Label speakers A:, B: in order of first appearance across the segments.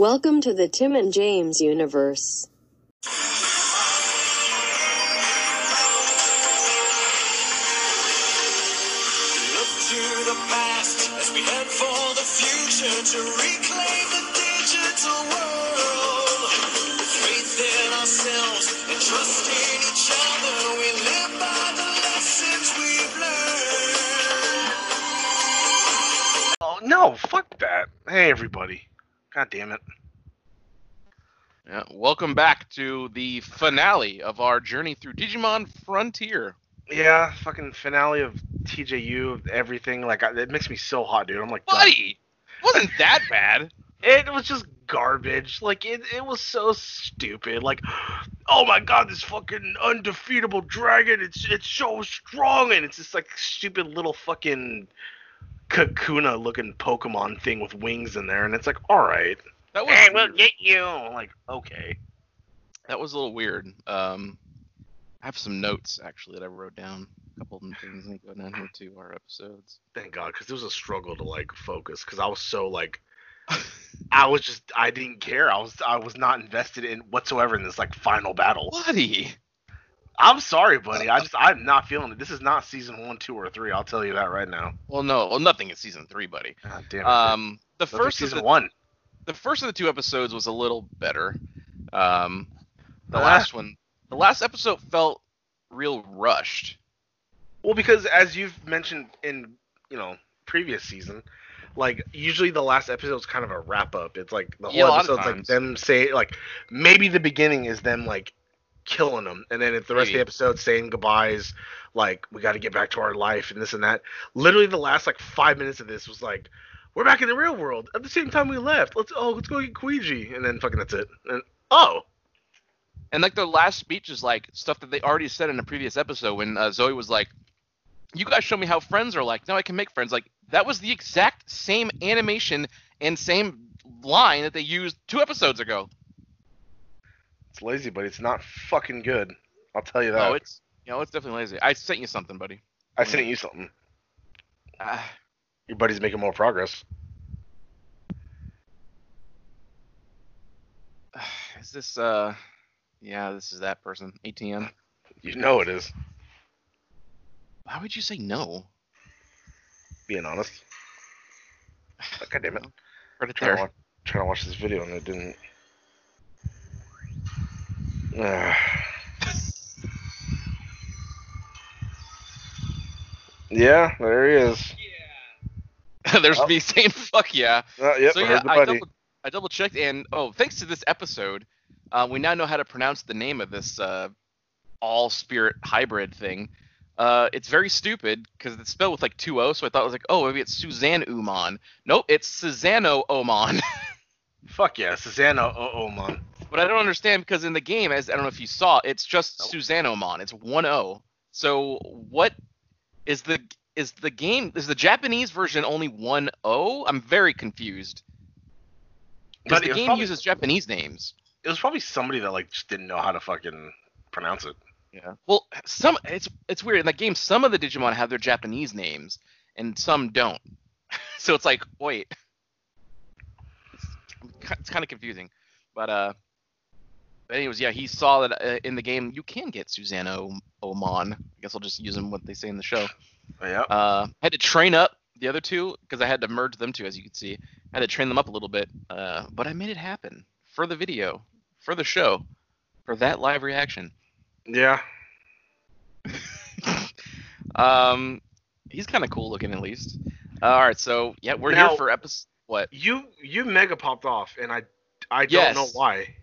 A: Welcome to the Tim and James universe.
B: Look to the past as we head for the future to reclaim the digital world. With faith in ourselves and trust in each other, we live by the lessons we've learned.
C: Oh no, fuck that. Hey everybody. God damn it.
D: Yeah, welcome back to the finale of our journey through Digimon Frontier.
C: Yeah, fucking finale of TJU, of everything. Like, I, it makes me so hot, dude. I'm like.
D: Buddy, wasn't that bad?
C: It was just garbage. Like, it, it was so stupid. Like, oh my god, this fucking undefeatable dragon, it's it's so strong. And it's just like, stupid little fucking Kakuna looking Pokemon thing with wings in there. And it's like, alright.
D: That was
C: Hey, we'll get you. I'm like, okay.
D: that was a little weird. Um, I have some notes actually that I wrote down. A couple of things that go down here to our episodes.
C: Thank God, because it was a struggle to like focus. Because I was so like, I was just, I didn't care. I was, I was not invested in whatsoever in this like final battle.
D: Buddy,
C: I'm sorry, buddy. I just, I'm not feeling it. This is not season one, two, or three. I'll tell you that right now.
D: well, no, well, nothing in season three, buddy.
C: God damn it.
D: Um, the first
C: season
D: the,
C: one.
D: the first of the two episodes was a little better. Um, the
C: Ah.
D: last one, the last episode felt real rushed.
C: Well, because as you've mentioned in, you know, previous season, like usually the last episode is kind of a wrap up. It's like the whole
D: of
C: episode's like them say like maybe the beginning is them like killing them, and then if the rest of the episode saying goodbyes, like we got to get back to our life and this and that. Literally, the last like five minutes of this was like. We're back in the real world at the same time we left. Let's oh let's go get Koichi and then fucking that's it. And oh
D: And like their last speech is like stuff that they already said in a previous episode when uh, Zoe was like, "You guys show me how friends are like. Now I can make friends." Like that was the exact same animation and same line that they used two episodes ago.
C: It's lazy, but it's not fucking good. I'll tell you that.
D: Oh, it's you know it's definitely lazy. I sent you something, buddy.
C: I sent you something.
D: Ah,
C: Your buddy's making more progress.
D: is this uh? Yeah, this is that person. ATM.
C: You know it is.
D: Why would you say no?
C: Being honest. God damn it.
D: Right
C: Trying to, watch, trying to watch this video and it didn't. Ah. yeah, there he is.
D: There's
C: Oh.
D: me saying fuck yeah.
C: Uh, yep,
D: so yeah, I double, I double checked, and oh, thanks to this episode, uh, we now know how to pronounce the name of this uh, all spirit hybrid thing. Uh, it's very stupid because it's spelled with like two O, so I thought it was like, oh, maybe it's Suzanne Uman. Nope, it's Susano Oman.
C: Fuck yeah, Susanna oh, oh man.
D: But I don't understand because in the game, as I don't know if you saw, it's just Oman. It's one O. So what is the is the game is the Japanese version only one O? I'm very confused. Because the game
C: probably-
D: uses Japanese names.
C: It was probably somebody that like just didn't know how to fucking pronounce it.
D: Yeah. Well, some it's it's weird in that game. Some of the Digimon have their Japanese names, and some don't. so it's like, wait, it's, it's kind of confusing. But uh, anyways, yeah, he saw that uh, in the game you can get Susano Oman. I guess I'll just use them what they say in the show.
C: Yeah.
D: Uh, had to train up the other two because I had to merge them two, as you can see. I had to train them up a little bit, uh, but I made it happen for the video, for the show, for that live reaction.
C: Yeah.
D: um, he's kind of cool looking at least. Uh, all right, so yeah, we're
C: Now-
D: here for episode. What?
C: You you mega popped off and I I don't know why.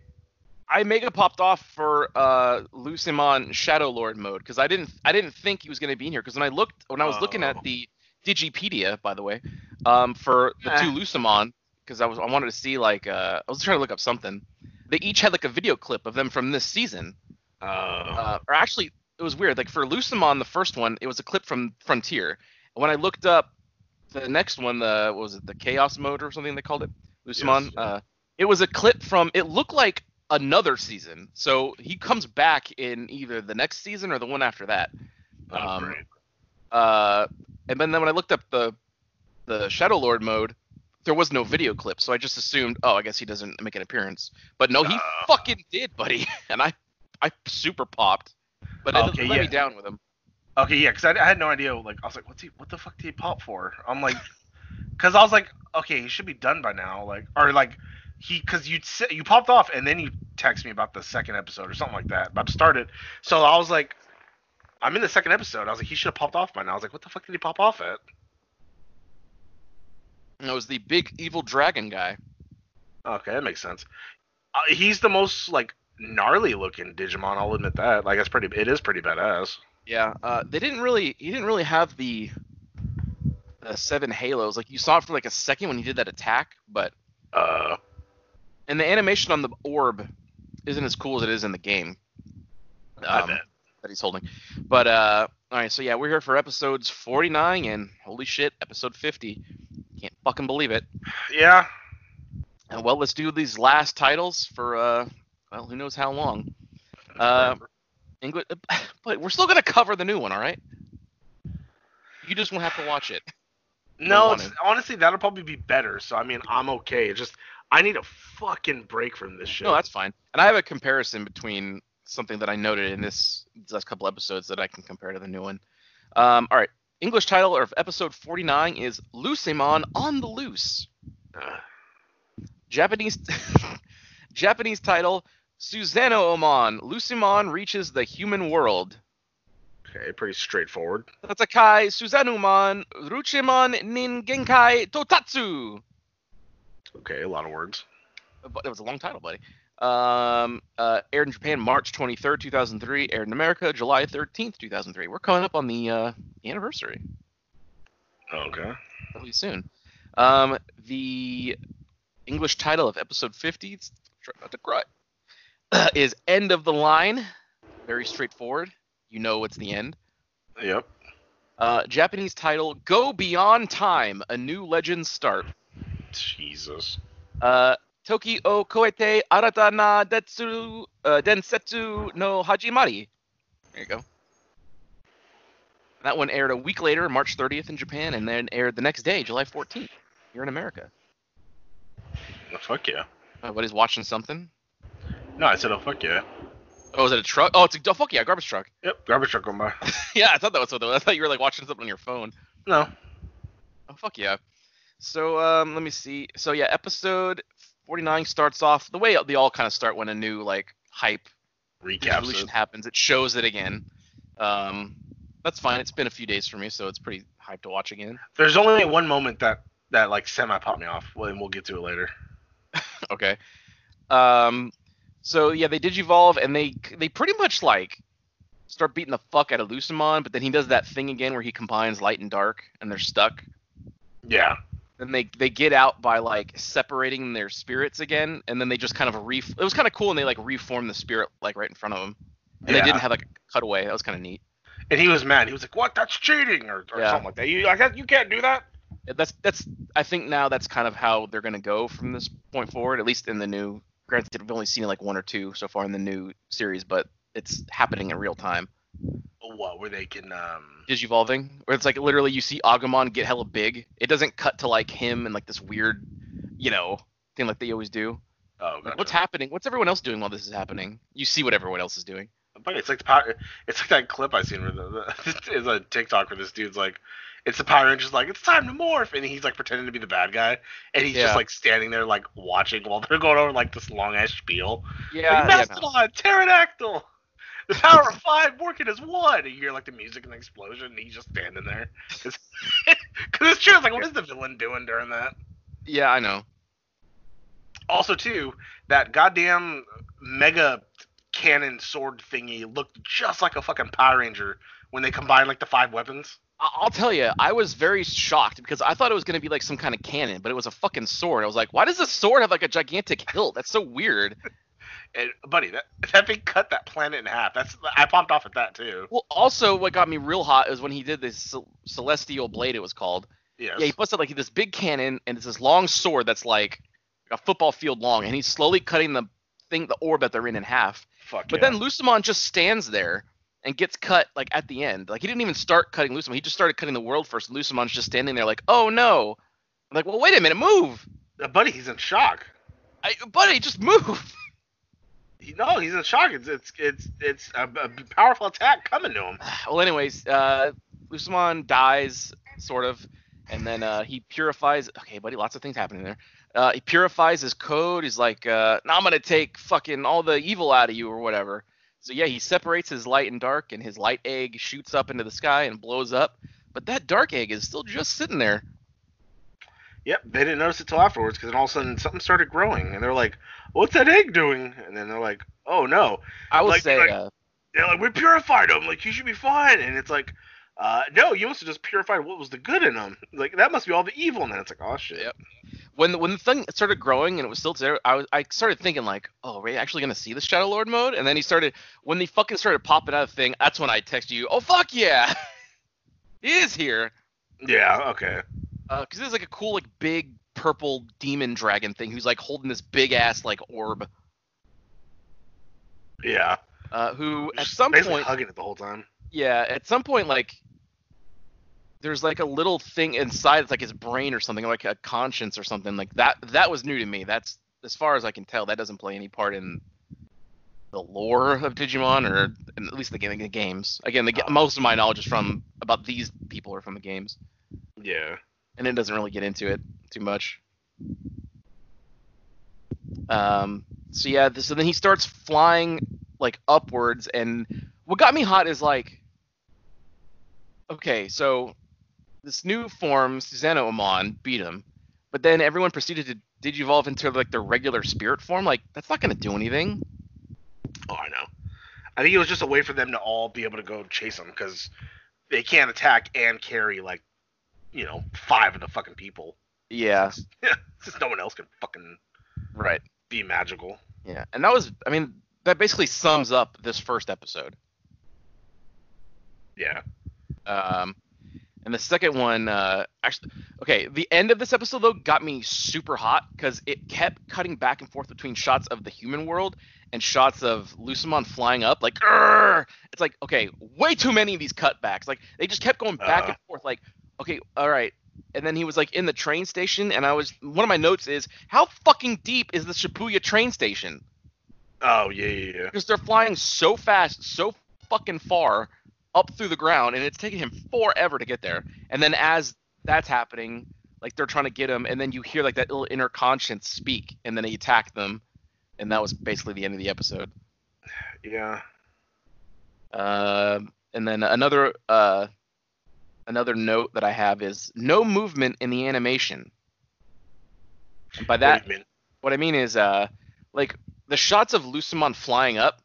D: I mega popped off for uh Lucemon Shadow Lord mode because I didn't I didn't think he was gonna be in here because when I looked when I was looking
C: Oh.
D: at the Digipedia by the way, um for the
C: Eh.
D: two Lucemon because I was I wanted to see like uh I was trying to look up something. They each had like a video clip of them from this season.
C: Uh,
D: uh, or actually it was weird like for lucemon the first one it was a clip from frontier and when i looked up the next one the what was it the chaos mode or something they called it lucemon
C: Yes.
D: uh, it was a clip from it looked like another season so he comes back in either the next season or the one after that
C: oh,
D: um,
C: great.
D: uh, and then, then when i looked up the the shadow lord mode there was no video clip, so I just assumed, oh, I guess he doesn't make an appearance. But no, he
C: No.
D: fucking did, buddy, and I I super popped, but it
C: Okay,
D: let me
C: yeah.
D: down with him.
C: Okay, yeah, because I, I had no idea. Like, I was like, what's he? What the fuck did he pop for? I'm like, because I was like, okay, he should be done by now. Like, or like, he, because you you popped off and then you text me about the second episode or something like that, about to start it. So I was like, I'm in the second episode. I was like, he should have popped off by now. I was like, what the fuck did he pop off at?
D: And I was the big evil dragon guy.
C: Okay, that makes sense. Uh, he's the most like gnarly looking Digimon. I'll admit that. Like, it's pretty. It is pretty badass.
D: Yeah, uh, they didn't really. He didn't really have the the seven halos. Like you saw it for like a second when he did that attack, but
C: Uh,
D: and the animation on the orb isn't as cool as it is in the game. Um, that he's holding. But uh, all right, so yeah, we're here for episodes 49 and holy shit, episode 50. Can't fucking believe it.
C: yeah.
D: And well, let's do these last titles for uh, well, who knows how long. Uh, English, but we're still gonna cover the new one, all right? You just won't have to watch it.
C: No, it's, honestly, that'll probably be better. So I mean, I'm okay. It's just I need a fucking break from this shit.
D: No, that's fine. And I have a comparison between something that I noted in this last couple episodes that I can compare to the new one. Um, all right, English title of episode 49 is Lucemon on the Loose.
C: Uh,
D: Japanese Japanese title Suzano Oman. Lucemon reaches the human world.
C: okay, pretty straightforward.
D: Tatakai Suzanumon Ruchimon nin Genkai Totatsu.
C: Okay, a lot of words.
D: But that was a long title, buddy. Um, uh, aired in Japan March 23rd, 2003. Aired in America July 13th, 2003. We're coming up on the uh, anniversary
C: Okay.
D: really soon. Um, the English title of episode 50 try not to cry, is End of the Line. Very straightforward. You know it's the end.
C: Yep.
D: Uh, Japanese title Go Beyond Time, a new legend start.
C: Jesus.
D: Uh, Toki o koete arata na detsu uh, densetsu no hajimari. There you go. That one aired a week later, March 30th in Japan, and then aired the next day, July 14th, here in America.
C: Oh, fuck yeah.
D: Uh, what is watching something?
C: No, I said oh fuck yeah.
D: Oh, is it a truck? Oh, it's a oh, fuck yeah, garbage truck.
C: Yep. Garbage truck going by.
D: yeah, I thought that was something. I thought you were like watching something on your phone.
C: No.
D: Oh fuck yeah. So um, let me see. So yeah, episode 49 starts off the way they all kind of start when a new like hype
C: Recaps
D: evolution
C: it.
D: happens. It shows it again. Um, that's fine. It's been a few days for me, so it's pretty hyped to watch again.
C: There's only one moment that that like semi popped me off. Well, and we'll get to it later.
D: okay. Um, so yeah, they digivolve and they they pretty much like start beating the fuck out of Lucemon, but then he does that thing again where he combines light and dark, and they're stuck.
C: Yeah.
D: Then they they get out by like separating their spirits again, and then they just kind of re. It was kind of cool, and they like reform the spirit like right in front of them, and
C: Yeah.
D: they didn't have like a cutaway. That was kind of neat.
C: And he was mad. He was like, "What? That's cheating," or, or
D: Yeah.
C: something like that. You, I you can't do that.
D: that's that's I think now that's kind of how they're gonna go from this point forward, at least in the new. Granted, we've only seen like one or two so far in the new series, but it's happening in real time.
C: What? Where they can um.
D: Digivolving, where it's like literally you see Agumon get hella big. It doesn't cut to like him and like this weird, you know, thing like they always do.
C: Oh,
D: Like, what's happening? What's everyone else doing while this is happening? You see what everyone else is doing.
C: But it's like the power. It's like that clip I seen where the, the it's a TikTok where this dude's like, it's the Power Rangers like it's time to morph, and he's like pretending to be the bad guy, and he's
D: Yeah.
C: just like standing there like watching while they're going over like this long ass spiel.
D: Yeah,
C: like,
D: yeah, no.
C: Pterodactyl, the power of five working as one. And you hear like the music and the explosion, and he's just standing there. Because it's true. It's like, what is the villain doing during that?
D: yeah, I know.
C: Also, too, that goddamn mega cannon sword thingy looked just like a fucking Power Ranger when they combined like the five weapons.
D: I'll tell you, I was very shocked because I thought it was gonna be like some kind of cannon, but it was a fucking sword. I was like, why does this sword have like a gigantic hilt? That's so weird.
C: And buddy, that that thing cut that planet in half. That's I popped off at that too.
D: Well, also what got me real hot is when he did this celestial blade. It was called.
C: Yes.
D: Yeah, he busted like this big cannon and it's this long sword that's like a football field long, and he's slowly cutting the thing, the orb that they're in, in half.
C: Fuck
D: But
C: yeah.
D: then Lucemon just stands there and gets cut like at the end. Like he didn't even start cutting Lucemon. He just started cutting the world first. Lucemon's just standing there like, oh no. I'm like, well, wait a minute, move,
C: Uh, buddy, he's in shock.
D: I, buddy, just move.
C: No, he's in shock. It's it's it's it's a, a powerful attack coming to him.
D: well, anyways, uh, Lucemon dies, sort of, and then uh, he purifies. Okay, buddy, lots of things happening there. Uh, he purifies his code. He's like, uh, now I'm gonna take fucking all the evil out of you or whatever. So yeah, he separates his light and dark, and his light egg shoots up into the sky and blows up. But that dark egg is still just sitting there.
C: Yep, they didn't notice it till afterwards because then all of a sudden something started growing, and they're like, "What's that egg doing?" And then they're like, "Oh no!"
D: I would
C: Like-
D: say,
C: like-
D: uh,
C: They're like, "We purified him. Like you should be fine." And it's like, uh, "No, you must have just purified what was the good in him. Like that must be all the evil." And then it's like, "Oh shit."
D: Yep. when the, when the thing started growing and it was still there, I was I started thinking like, oh, are we actually gonna see the Shadow Lord mode? And then he started when they fucking started popping out of the thing. That's when I texted you, oh fuck yeah, he is here.
C: Yeah. Okay.
D: Because there's like a cool like big purple demon dragon thing who's like holding this big ass like orb.
C: Yeah.
D: Uh, who at
C: Just
D: some
C: basically
D: point,
C: hugging it the whole time.
D: yeah, at some point like there's like a little thing inside it's like his brain or something like a conscience or something like that. That was new to me. That's as far as I can tell, that doesn't play any part in the lore of Digimon or at least the, the games. Again, the,
C: Oh.
D: most of my knowledge is from about these people are from the games.
C: Yeah.
D: And it doesn't really get into it too much. Um, so yeah, so then he starts flying like upwards, and what got me hot is like, okay, so this new form, Susanoo Amon, beat him, but then everyone proceeded to digivolve into like their regular spirit form. Like that's not gonna do anything.
C: Oh, I know. I think it was just a way for them to all be able to go chase him because they can't attack and carry like, you know, five of the fucking people.
D: Yeah,
C: Since no one else can fucking
D: right.
C: be magical.
D: Yeah, and that was, I mean, that basically sums up this first episode.
C: Yeah.
D: Um, and the second one, uh, actually, okay, the end of this episode though got me super hot because it kept cutting back and forth between shots of the human world and shots of Lucemon flying up. Like, "Grr!" it's like, okay, way too many of these cutbacks. Like, they just kept going back
C: Uh.
D: and forth. Like, okay, all right. And then he was like in the train station, and I was one of my notes is how fucking deep is the Shibuya train station?
C: Oh yeah, yeah, yeah.
D: because they're flying so fast, so fucking far up through the ground, and it's taking him forever to get there. And then as that's happening, like they're trying to get him, and then you hear like that little inner conscience speak, and then he attacked them, and that was basically the end of the episode.
C: Yeah.
D: Um, and then another uh, another note that I have is no movement in the animation. And by that,
C: What do you mean?
D: what I mean is, uh, like the shots of Lucemon flying up,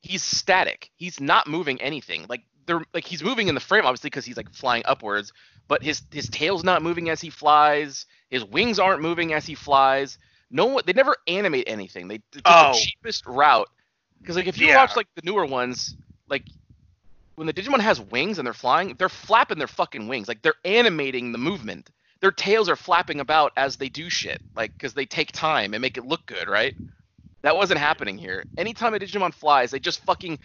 D: he's static. He's not moving anything. Like they're like he's moving in the frame, obviously, because he's like flying upwards. But his his tail's not moving as he flies. His wings aren't moving as he flies. No one, they never animate anything. They it's just
C: Oh.
D: the cheapest route. Because like if you
C: Yeah.
D: watch like the newer ones, like when the Digimon has wings and they're flying, they're flapping their fucking wings. Like they're animating the movement. Their tails are flapping about as they do shit. Like because they take time and make it look good, right? That wasn't happening here. Anytime a Digimon flies, they just fucking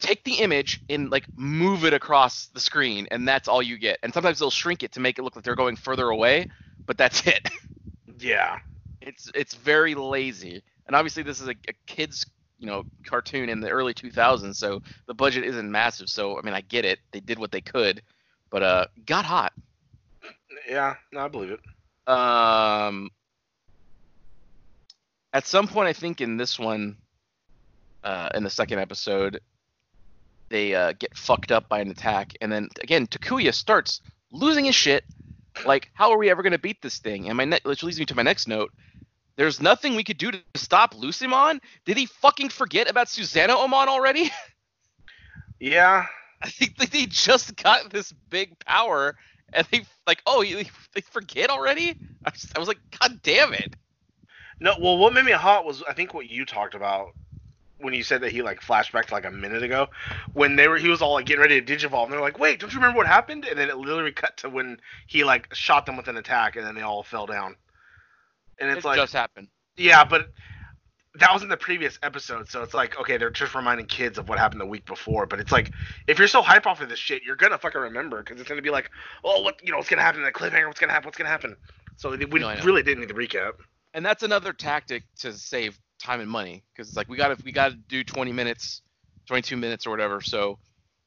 D: take the image and like move it across the screen, and that's all you get. And sometimes they'll shrink it to make it look like they're going further away, but that's it.
C: Yeah.
D: it's it's very lazy. And obviously this is a, a kids you know cartoon in the early 2000s, so the budget isn't massive. So I mean I get it. They did what they could, but uh got hot.
C: Yeah. No, I believe it.
D: Um, at some point, I think in this one, uh, in the second episode, they uh, get fucked up by an attack, and then again, Takuya starts losing his shit. Like, how are we ever gonna beat this thing? And my ne- which leads me to my next note. There's nothing we could do to stop Lucemon. Did he fucking forget about Susanoo Amon already?
C: Yeah.
D: I think that they just got this big power, and they like, oh, you, they forget already. I was, I was like, god damn it.
C: No. Well, what made me hot was I think what you talked about when you said that he like flashed back to like a minute ago when they were he was all like getting ready to digivolve and they're like wait don't you remember what happened and then it literally cut to when he like shot them with an attack and then they all fell down and it's
D: It
C: like
D: just happened.
C: yeah but that was in the previous episode so it's like okay they're just reminding kids of what happened the week before but it's like if you're so hype off of this shit you're gonna fucking remember because it's gonna be like oh what you know what's gonna happen in the cliffhanger what's gonna happen what's gonna happen So we
D: No,
C: really didn't need the recap.
D: and that's another tactic to save time and money because it's like we got to we got to do 20 minutes 22 minutes or whatever so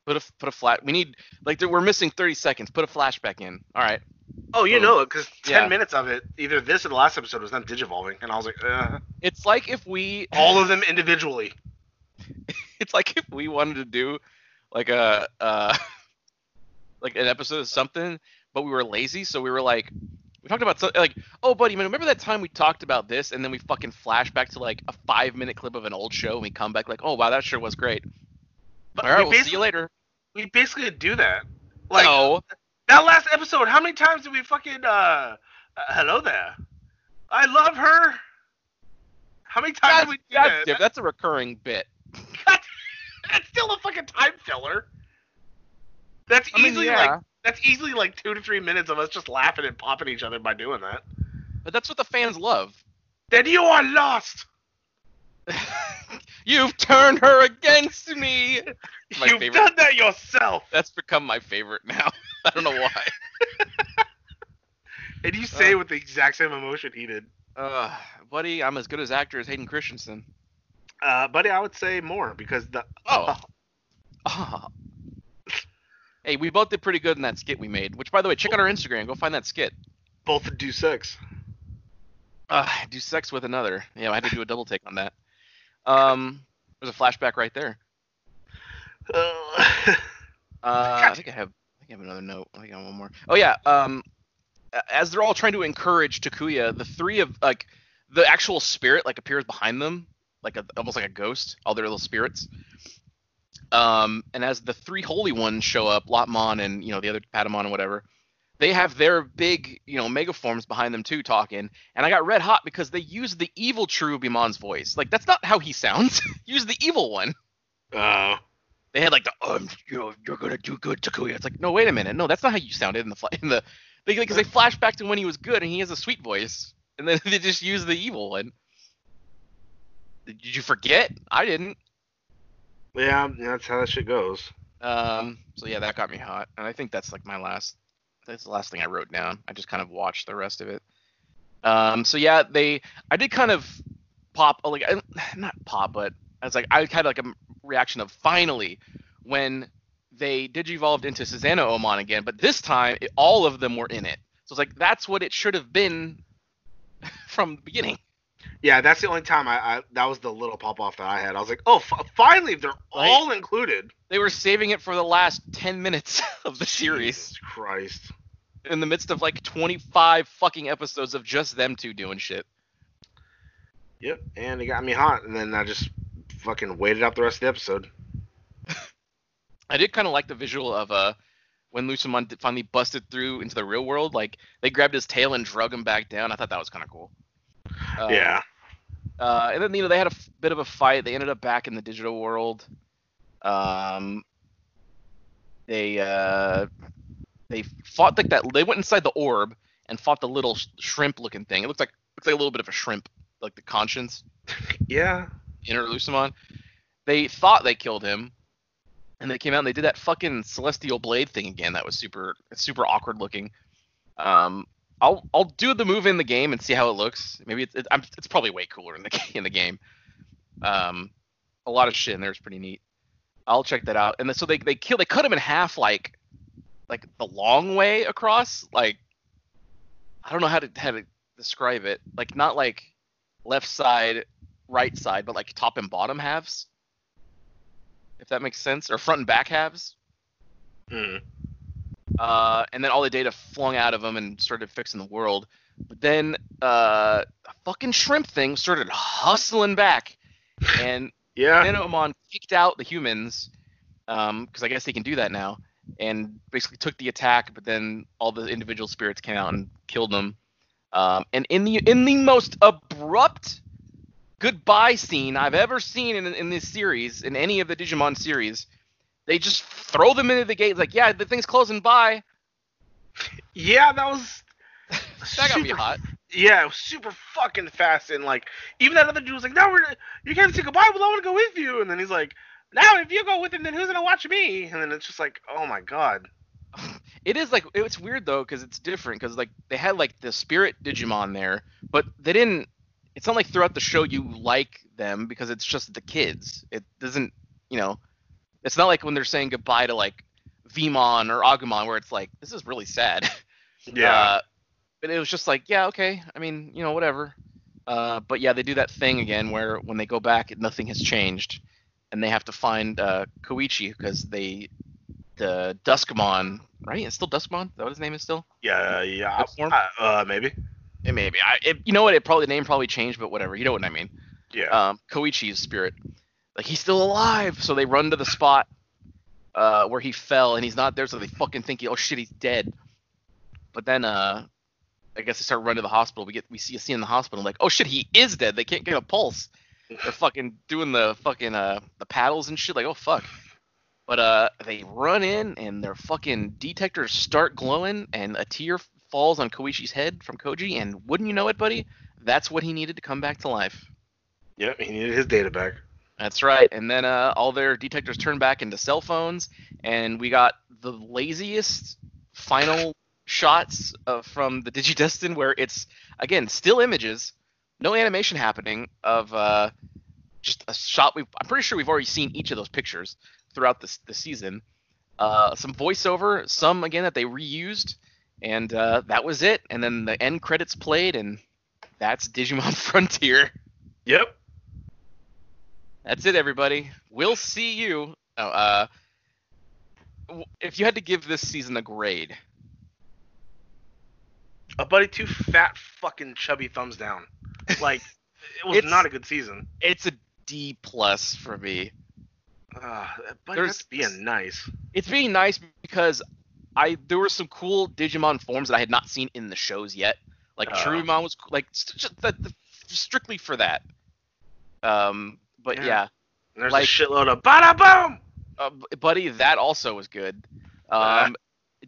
D: put a put a flat we need like we're missing 30 seconds put a flashback in all right
C: Oh, you
D: Oh.
C: know it because ten
D: Yeah.
C: minutes of it, either this or the last episode, was them digivolving, and I was like, uh,
D: it's like if we
C: all of them individually.
D: it's like if we wanted to do like a uh like an episode of something but we were lazy so we were like we talked about something like oh buddy man remember that time we talked about this and then we fucking flash back to like a five minute clip of an old show and we come back like oh wow that sure was great
C: But
D: all right
C: we,
D: we'll see
C: basically,
D: you later
C: we basically do that. Like
D: no
C: that last episode, how many times did we fucking uh, uh hello there? I love her. How many times
D: That's,
C: did we do
D: that's,
C: that?
D: diff- that's a recurring bit.
C: That's still a fucking time filler. That's
D: I mean,
C: easily
D: yeah.
C: like that's easily like two to three minutes of us just laughing and popping each other by doing that.
D: But that's what the fans love.
C: Then you are lost.
D: You've turned her against me. My
C: You've
D: favorite.
C: done that yourself.
D: That's become my favorite now. I don't know why.
C: And you say
D: Uh.
C: it with the exact same emotion he did.
D: Uh, buddy, I'm as good as actor as Hayden Christensen.
C: Uh, buddy, I would say more because the
D: Oh. Ah. Hey, we both did pretty good in that skit we made. Which, by the way, check out our Instagram. Go find that skit.
C: both do sex.
D: Uh, do sex with another. Yeah, I had to do a double take on that. Um, there's a flashback right there.
C: Uh,
D: I think I have. I think I have another note. I think I have one more. Oh yeah. Um, as they're all trying to encourage Takuya, the three of like the actual spirit like appears behind them, like a, almost like a ghost. All their little spirits. Um, and as the three holy ones show up, Lopmon and you know the other Patamon and whatever, they have their big you know megaforms behind them too talking. And I got red hot because they used the evil Cherubimon's voice. Like that's not how he sounds. Use the evil one
C: uh,
D: they had like the um, you know, you're gonna do good, Takuya. It's like, no, wait a minute, no, that's not how you sounded in the in the because they flash back to when he was good and he has a sweet voice, and then they just use the evil one. Did you forget? I didn't.
C: yeah, that's how that shit goes.
D: Um, so yeah, that got me hot, and I think that's like my last. That's the last thing I wrote down. I just kind of watched the rest of it. Um, so yeah, they. I did kind of pop, like not pop, but I was like, I had like a reaction of finally when they digivolved into Susanna Oman again, but this time it, all of them were in it. So it's like that's what it should have been from the beginning.
C: Yeah, that's the only time I, I that was the little pop off that I had. I was like, oh, f- finally they're
D: Right?
C: all included.
D: They were saving it for the last 10 minutes of the series.
C: Jesus Christ.
D: in the midst of like 25 fucking episodes of just them two doing shit.
C: Yep, and it got me hot, and then I just fucking waited out the rest of the episode.
D: I did kind of like the visual of uh when Lucemon did- finally busted through into the real world. Like they grabbed his tail and drug him back down. I thought that was kind of cool. Uh,
C: yeah,
D: Uh, and then you know they had a f- bit of a fight. They ended up back in the digital world. Um, they uh, they fought like that. They went inside the orb and fought the little sh- shrimp-looking thing. It looks like looks like a little bit of a shrimp, like the conscience.
C: yeah.
D: Inner Lucemon. They thought they killed him, and they came out and they did that fucking celestial blade thing again. That was super super awkward looking. Um, I'll I'll do the move in the game and see how it looks. Maybe it's it, it's probably way cooler in the in the game. Um, a lot of shit in there is pretty neat. I'll check that out. And so they they kill they cut him in half like like the long way across. Like I don't know how to how to describe it. Like not like left side right side, but like top and bottom halves. If that makes sense, or front and back halves.
C: Hmm.
D: Uh, and then all the data flung out of them and started fixing the world. But then uh, a fucking shrimp thing started hustling back, and
C: Yeah.
D: Nanomon kicked out the humans, because I guess they can do that now, and basically took the attack. But then all the individual spirits came out and killed them. Um, and in the in the most abrupt goodbye scene I've ever seen in in this series, in any of the Digimon series, they just throw them into the gate. Like, yeah, the thing's closing. Bye.
C: Yeah, that was.
D: That got me hot.
C: Yeah, it was super fucking fast, and like even that other dude was like, "No, we're you can't say goodbye, but I want to go with you." And then he's like, "Now, if you go with him, then who's gonna watch me?" And then it's just like, "Oh my god."
D: It is like it's weird though because it's different because like they had like the spirit Digimon there, but they didn't. It's not like throughout the show you like them because it's just the kids. It doesn't, you know, it's not like when they're saying goodbye to like Veemon or Agumon where it's like this is really sad.
C: Yeah.
D: Uh, but it was just like, yeah, okay. I mean, you know, whatever. Uh, but yeah, they do that thing again where when they go back, nothing has changed, and they have to find uh, Koichi because they, the Duskmon, right? It's still Duskmon. Is that what his name is still?
C: yeah. Yeah. Uh, uh, maybe.
D: It maybe. I, it, you know what? It probably the name probably changed, but whatever. You know what I mean.
C: Yeah.
D: Um, Koichi's spirit, like he's still alive. So they run to the spot uh, where he fell, and he's not there. So they fucking think, oh shit, he's dead. But then, uh, I guess they start running to the hospital. We get we see a scene in the hospital, like, oh shit, he is dead. They can't get a pulse. They're fucking doing the fucking uh the paddles and shit. Like, oh fuck. But uh, they run in and their fucking detectors start glowing, and a tear falls on Koichi's head from Koji. And wouldn't you know it, buddy? That's what he needed to come back to life.
C: Yep. He needed his data back.
D: That's right. And then uh, all their detectors turn back into cell phones, and we got the laziest final shots uh, from the Digidestin where it's again still images, no animation happening of uh, just a shot. We I'm pretty sure we've already seen each of those pictures throughout this the season. Uh, some voiceover, some again that they reused, and uh, that was it. And then the end credits played, and that's Digimon Frontier.
C: Yep.
D: That's it, everybody. We'll see you. Oh, uh, if you had to give this season a grade,
C: A buddy, two fat fucking chubby thumbs down. Like it was
D: It's-
C: not a good season.
D: it's a D plus for me.
C: Uh, but
D: There's-
C: that's being nice.
D: It's being nice because I there were some cool Digimon forms that I had not seen in the shows yet. Like
C: Uh.
D: Cherumon was like st- just the, the, strictly for that. Um, but
C: Yeah.
D: yeah,
C: there's
D: Like-
C: a shitload of bada boom.
D: uh, buddy, that also was good.
C: Uh.
D: Um,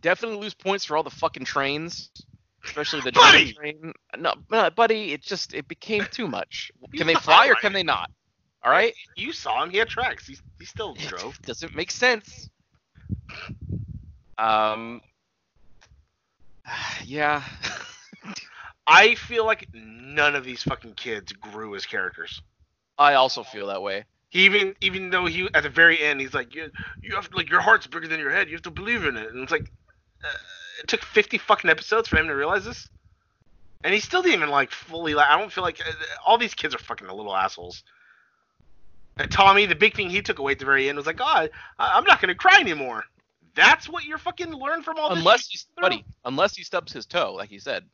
D: definitely lose points for all the fucking trains, especially the
C: Buddy!
D: Train. No, no, buddy, it just it became too much. Can they fly or can they not? All right,
C: You saw him. He had tracks. He, he still
D: it
C: drove.
D: doesn't make sense. Um, yeah,
C: I feel like none of these fucking kids grew as characters.
D: I also feel that way.
C: He even even though he at the very end he's like you you have like your heart's bigger than your head. You have to believe in it. And it's like uh, it took 50 fucking episodes for him to realize this. And he still didn't even like fully. Like, I don't feel like uh, all these kids are fucking little assholes. And Tommy, the big thing he took away at the very end was like, God, I- I'm not gonna cry anymore. That's what you're fucking learn from all this.
D: Unless buddy, unless he stubs his toe, like he said.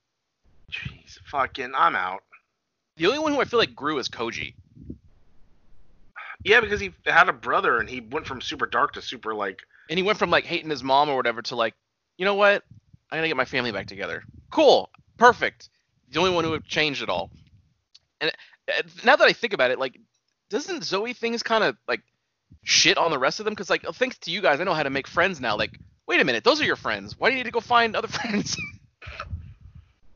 C: Jeez, fucking, I'm out.
D: The only one who I feel like grew is Koji.
C: Yeah, because he had a brother and he went from super dark to super like.
D: and he went from like hating his mom or whatever to like, you know what? I gotta get my family back together. Cool, perfect. The only one who have changed it all. And uh, now that I think about it, like, doesn't Zoe things kind of like shit on the rest of them? Because like, thanks to you guys, I know how to make friends now. Like, wait a minute, those are your friends. Why do you need to go find other friends?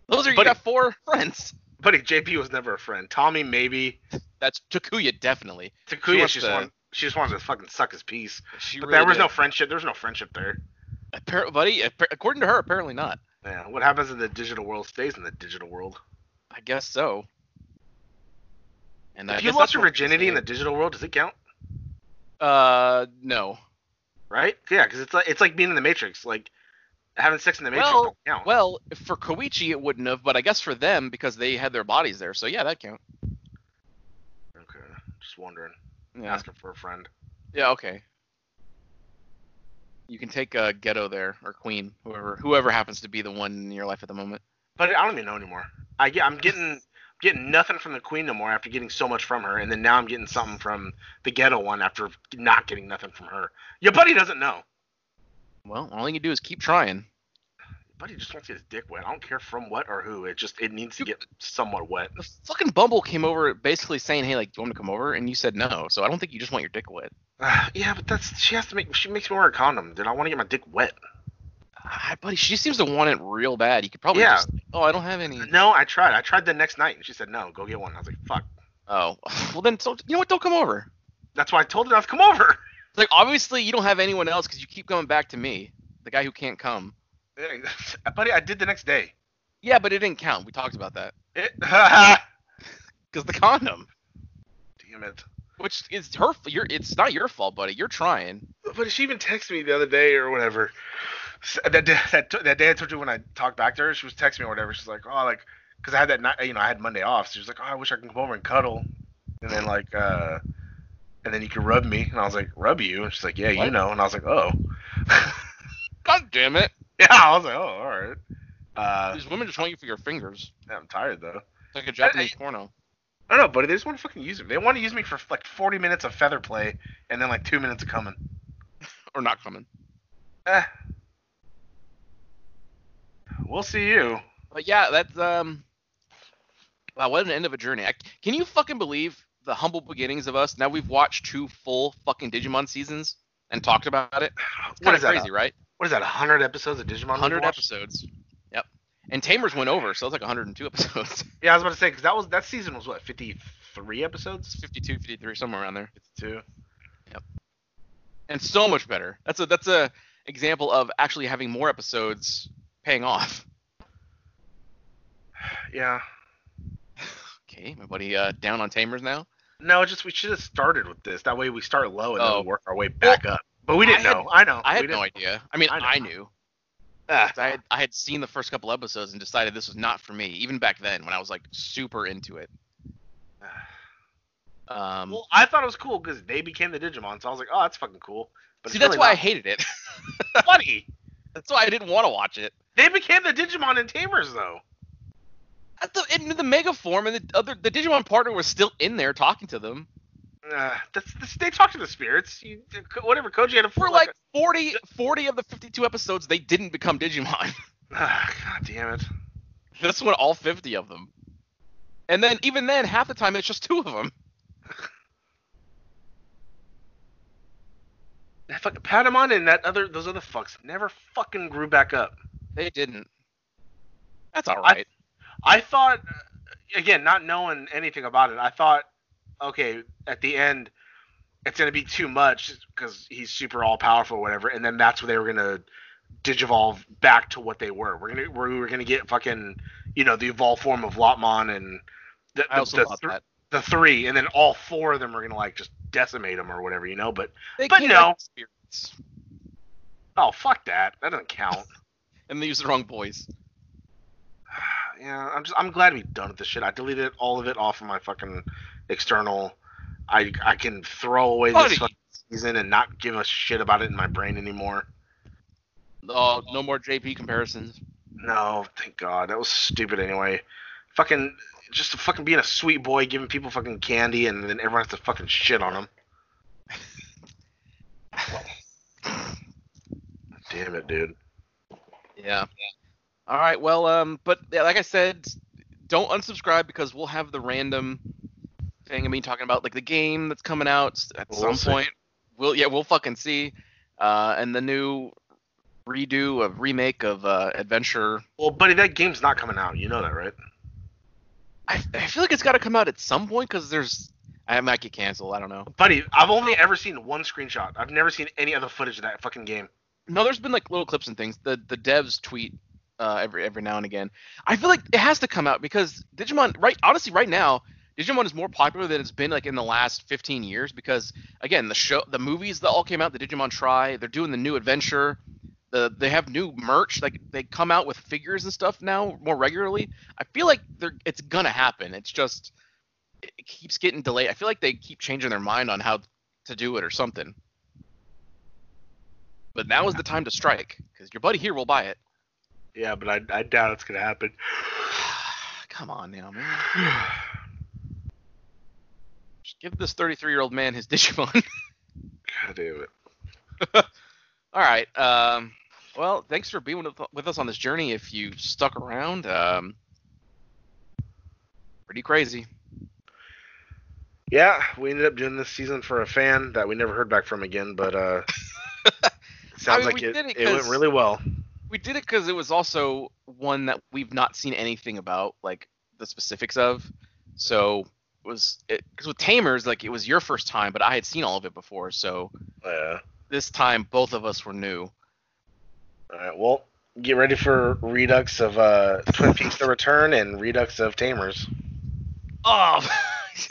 D: those are you got four friends.
C: Buddy, JP was never a friend. Tommy maybe.
D: That's Takuya definitely. She
C: Takuya,
D: wants
C: she just
D: to-
C: want, she just wanted to fucking suck his piece.
D: She
C: But
D: really
C: there was
D: did.
C: no friendship. There was no friendship there.
D: Appar- buddy. According to her, apparently not.
C: Yeah, what happens in the digital world stays in the digital world.
D: I guess so. And I
C: If you lost your virginity in the digital world, does it count?
D: Uh, no.
C: Right? Yeah, because it's like it's like being in the Matrix. Like having sex in the Matrix
D: Well,
C: don't count.
D: Well, for Koichi it wouldn't have, but I guess for them because they had their bodies there, so yeah, that count.
C: okay, just wondering.
D: Yeah.
C: Asking for a friend.
D: Yeah. Okay. You can take uh, Ghetto there or Queen, whoever whoever happens to be the one in your life at the moment.
C: But I don't even know anymore. I get, I'm getting getting nothing from the queen no more after getting so much from her, and then now I'm getting something from the ghetto one after not getting nothing from her. Your buddy doesn't know.
D: Well, all you can do is keep trying.
C: Buddy just wants to get his dick wet. I don't care from what or who. It just it needs to get somewhat wet.
D: The fucking Bumble came over basically saying, "Hey, like, do you want me to come over?" And you said no. So I don't think you just want your dick wet.
C: yeah, but that's she has to make she makes me wear a condom. Then I want to get my dick wet.
D: Ah, buddy, she seems to want it real bad. You could probably
C: Yeah.
D: just. Oh, I don't have any.
C: No, I tried. I tried the next night, and she said no. Go get one. I was like, fuck.
D: Oh, well then, so, you know what? Don't come over.
C: That's why I told her not to come over.
D: Like, obviously, you don't have anyone else because you keep coming back to me, the guy who can't come.
C: Eh, buddy, I did the next day.
D: Yeah, but it didn't count. We talked about that.
C: It,
D: Because the condom,
C: damn it.
D: which is her, you're, it's not your fault, buddy. You're trying.
C: But she even texted me the other day or whatever. That day, that, that day I told you when I talked back to her, she was texting me or whatever. She's like, oh, like, because I had that night, you know, I had Monday off. So she was like, oh, I wish I could come over and cuddle. And then, like, uh, and then you could rub me. And I was like, rub you? And she's like, yeah, you know. And I was like, oh.
D: God damn it!
C: yeah, I was like, oh, all right. Uh,
D: These women just want you for your fingers.
C: I'm tired, though.
D: It's like a Japanese porno.
C: I don't know, buddy. They just want to fucking use me. They want to use me for like 40 minutes of feather play and then like two minutes of coming.
D: Or not coming.
C: Eh. We'll see you.
D: But yeah, that's um. Wow, what an end of a journey. I, can you fucking believe the humble beginnings of us? Now we've watched two full fucking Digimon seasons and talked about it. It's kind
C: is
D: of
C: that?
D: crazy, right?
C: What is that? 100 episodes of Digimon?
D: 100 episodes. Yep. And Tamers went over, so it's like 102 episodes.
C: Yeah, I was about to say because that was that season was what 53 episodes.
D: 52, 53, somewhere around there.
C: 52. Yep.
D: And so much better. That's a that's a example of actually having more episodes paying off.
C: Yeah.
D: Okay, my buddy uh, down on Tamers now.
C: No, just we should have started with this. That way we start low and
D: Oh.
C: then we work our way back up. But we didn't
D: I had-
C: know. I know.
D: I had no idea. I mean,
C: I.
D: I, knew.
C: Ah,
D: I had I had seen the first couple episodes and decided this was not for me. Even back then, when I was like super into it. Um,
C: well, I thought it was cool because they became the Digimon, so I was like, oh, that's fucking cool. But
D: see, that's
C: really
D: why I hated it.
C: Funny.
D: that's why I didn't want to watch it.
C: they became the Digimon and Tamers though.
D: At the, in the Mega form, and the other the Digimon partner was still in there talking to them
C: Uh, that's, that's, they talk to the spirits. You, whatever Koji had a
D: for like 40, 40 of the 52 episodes. They didn't become Digimon.
C: Ah, God damn it.
D: this one, all 50 of them. And then even then, half the time it's just two of them.
C: That fucking Patamon and that other those other fucks never fucking grew back up.
D: They didn't. That's all right.
C: I thought, again, not knowing anything about it, I thought, okay, at the end, it's gonna be too much because he's super all powerful, or whatever, and then that's where they were gonna digivolve back to what they were. We're gonna we were gonna get fucking, you know, the evolved form of Lopmon and the,
D: I also
C: the,
D: thought
C: th-
D: that.
C: the three, and then all four of them are gonna like just decimate them or whatever, you know. But
D: They
C: but no.
D: back
C: oh fuck that, that doesn't count.
D: and they used the wrong voice.
C: Yeah, I'm just I'm glad to be done with this shit. I deleted all of it off of my fucking external. I I can throw away
D: Buddy.
C: this fucking season and not give a shit about it in my brain anymore.
D: Oh, no more JP comparisons.
C: No, thank God. That was stupid anyway. Fucking just fucking being a sweet boy, giving people fucking candy, and then everyone has to fucking shit on him. Damn it, dude.
D: Yeah. All right. Well, um, but yeah, like I said, don't unsubscribe because we'll have the random thing. I mean, talking about like the game that's coming out at
C: We'll
D: some
C: see.
D: point. We'll yeah, we'll fucking see. Uh, and the new redo of remake of uh, Adventure.
C: Well, buddy, that game's not coming out. You know that, right?
D: I, I feel like it's got to come out at some point because there's I might get canceled. I don't know.
C: Buddy, I've only ever seen one screenshot. I've never seen any other footage of that fucking game.
D: No, there's been like little clips and things. The the devs tweet uh, every every now and again. I feel like it has to come out because Digimon, right? Honestly, right now, Digimon is more popular than it's been like in the last 15 years because again, the show, the movies that all came out, the Digimon Tri, they're doing the new adventure. The, they have new merch, like they come out with figures and stuff now more regularly. I feel like they're it's gonna happen. It's just it keeps getting delayed. I feel like they keep changing their mind on how to do it or something. But now is the time to strike because your buddy here will buy it.
C: Yeah, but I, I doubt it's gonna happen.
D: Come on now, man. Just give this 33 year old man his Digimon.
C: God damn it.
D: All right. Um, well, thanks for being with, with us on this journey. If you stuck around, um, pretty crazy.
C: Yeah, we ended up doing this season for a fan that we never heard back from again, but uh sounds
D: mean,
C: like
D: we
C: it,
D: did it
C: it went
D: 'cause-
C: really well.
D: We did it because it was also one that we've not seen anything about, like the specifics of. So it was because with Tamers, like it was your first time, but I had seen all of it before. So
C: Yeah.
D: this time, both of us were new.
C: All right. Well, get ready for Redux of uh, Twin Peaks: The Return and Redux of Tamers.
D: Oh.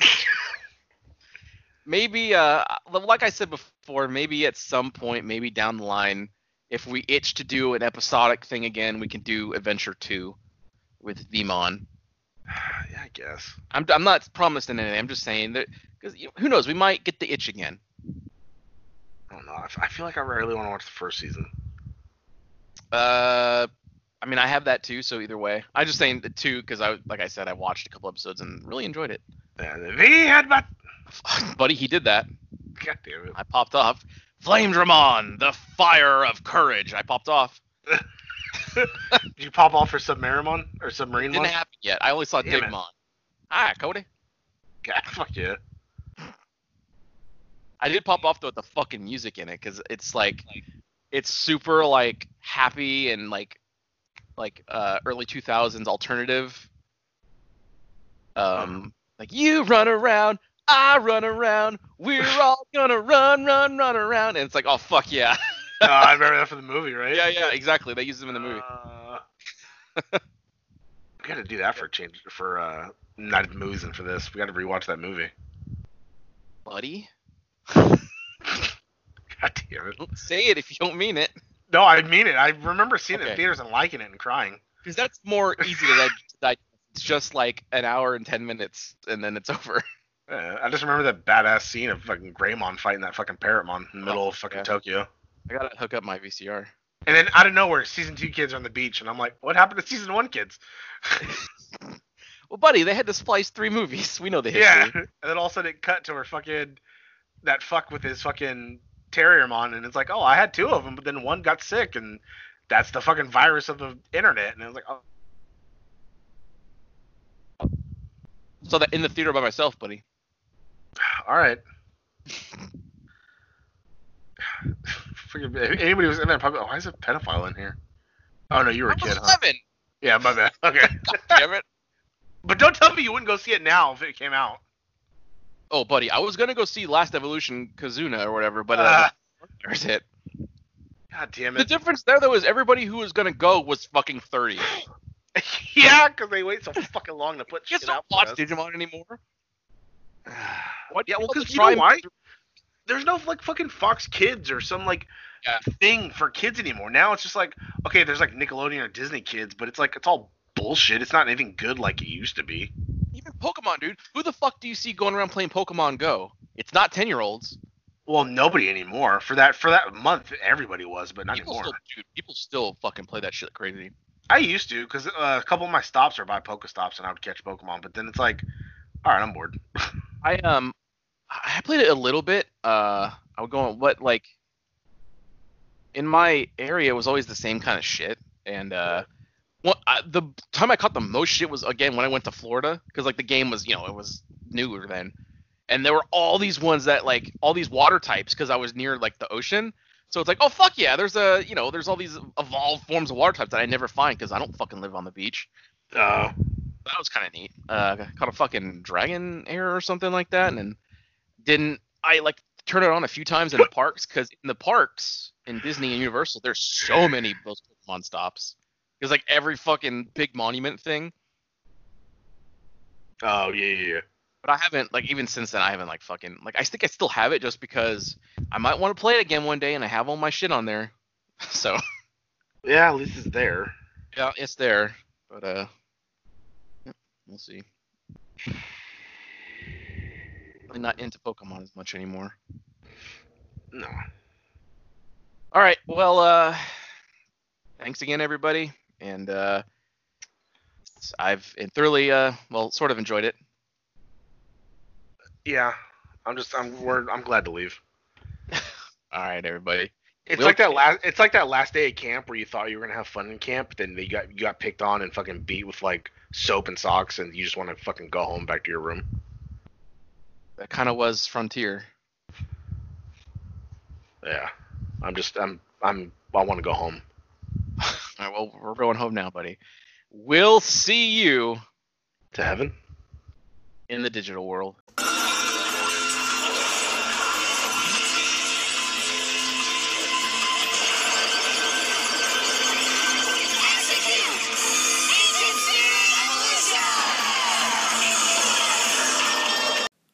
D: maybe, uh, like I said before, maybe at some point, maybe down the line, if we itch to do an episodic thing again, we can do Adventure Two with Veemon.
C: yeah, I guess.
D: I'm, I'm not promising anything. I'm just saying that because who knows, we might get the itch again.
C: I don't know. I feel like I really want to watch the first season.
D: Uh, I mean, I have that too. So either way, I'm just saying the two because I, like I said, I watched a couple episodes and really enjoyed it.
C: The V headbutt.
D: Buddy, he did that.
C: God damn it.
D: I popped off. Flamedramon, the fire of courage. I popped off.
C: Did you pop off for Submarimon or Submarine
D: Didn't
C: one?
D: happen yet. I only saw
C: Damn it.
D: Hi, Cody.
C: God, fuck yeah.
D: I did pop off though with the fucking music in it because it's like, it's super like happy and like, like uh early 2000s alternative. Um, like you run around, I run around, we're all gonna run, run, run around, and it's like, oh fuck yeah,
C: Uh, I remember that from the movie, right?
D: yeah, yeah, exactly. They used them in the movie.
C: Uh, we got to do that for a change for uh, not movies and for this. We got to rewatch that movie.
D: Buddy,
C: God damn it.
D: don't say it if you don't mean it,
C: No, I mean it. I remember seeing it in theaters and liking it and crying.
D: because that's more easy to dig- digest. It's just like an hour and ten minutes, and then it's over.
C: Uh, I just remember that badass scene of fucking Greymon fighting that fucking Parrotmon in the middle of fucking
D: yeah.
C: Tokyo.
D: I gotta hook up my VCR.
C: And then out of nowhere, season two kids are on the beach, and I'm like, what happened to season one kids?
D: Well, buddy, they had to splice three movies. We know the history. yeah.
C: And then all of a sudden it cut to her fucking that fuck with his fucking Terriermon, and it's like, oh, I had two of them, but then one got sick, and that's the fucking virus of the internet. And I was like, oh,
D: So that in the theater by myself, buddy.
C: All right. Anybody was in there probably, oh, why is a pedophile in here? Oh no, you were a
D: I
C: kid, huh? Yeah, my bad. Okay.
D: Damn it.
C: but don't tell me you wouldn't go see it now if it came out.
D: Oh, buddy, I was gonna go see Last Evolution Kizuna or whatever, but uh,
C: Ah.
D: there's hit.
C: God damn it.
D: The difference there though is everybody who was gonna go was fucking thirty.
C: yeah, because they wait so fucking long to put shit out.
D: watch
C: us.
D: Digimon anymore. What?
C: Yeah, well, because you know why? There's no like fucking Fox Kids or some like
D: Yeah.
C: thing for kids anymore. Now it's just like okay, there's like Nickelodeon or Disney Kids, but it's like it's all bullshit. It's not anything good like it used to be.
D: Even Pokemon, dude. Who the fuck do you see going around playing Pokemon Go? It's not ten year olds.
C: Well, nobody anymore. For that for that month, everybody was, but not
D: People
C: anymore.
D: still, dude, people still fucking play that shit crazy.
C: I used to because uh, a couple of my stops are by Pokestops, and I would catch Pokemon. But then it's like, all right, I'm bored.
D: I um, I played it a little bit. Uh, I would go on what like in my area it was always the same kind of shit, and uh, what I, the time I caught the most shit was again when I went to Florida because like the game was you know it was newer then, and there were all these ones that like all these water types because I was near like the ocean. So it's like, oh fuck yeah, there's a you know there's all these evolved forms of water types that I never find because I don't fucking live on the beach.
C: Uh,
D: that was kind of neat. Uh, caught a fucking Dragonair or something like that, and then didn't I like turn it on a few times in the parks because in the parks in Disney and Universal, there's so many Pokemon stops. There's like every fucking big monument thing,
C: oh yeah, yeah, yeah.
D: but I haven't like even since then I haven't like fucking like I think I still have it just because I might want to play it again one day and I have all my shit on there. So
C: Yeah, at least it's there.
D: yeah, it's there, but uh, we'll see. Really not into Pokemon as much anymore.
C: No.
D: All right. Well, uh, thanks again, everybody, and uh, I've thoroughly, uh, well, sort of enjoyed it.
C: Yeah, I'm just I'm we're, I'm glad to leave.
D: All right, everybody.
C: It's
D: We'll-
C: like that last. It's like that last day at camp where you thought you were gonna have fun in camp, then you got you got picked on and fucking beat with like soap and socks, and you just want to fucking go home back to your room.
D: That kind of was Frontier.
C: Yeah, I'm just I'm I'm I want to go home.
D: All right. Well, we're going home now, buddy. We'll see you
C: To heaven.
D: in the digital world.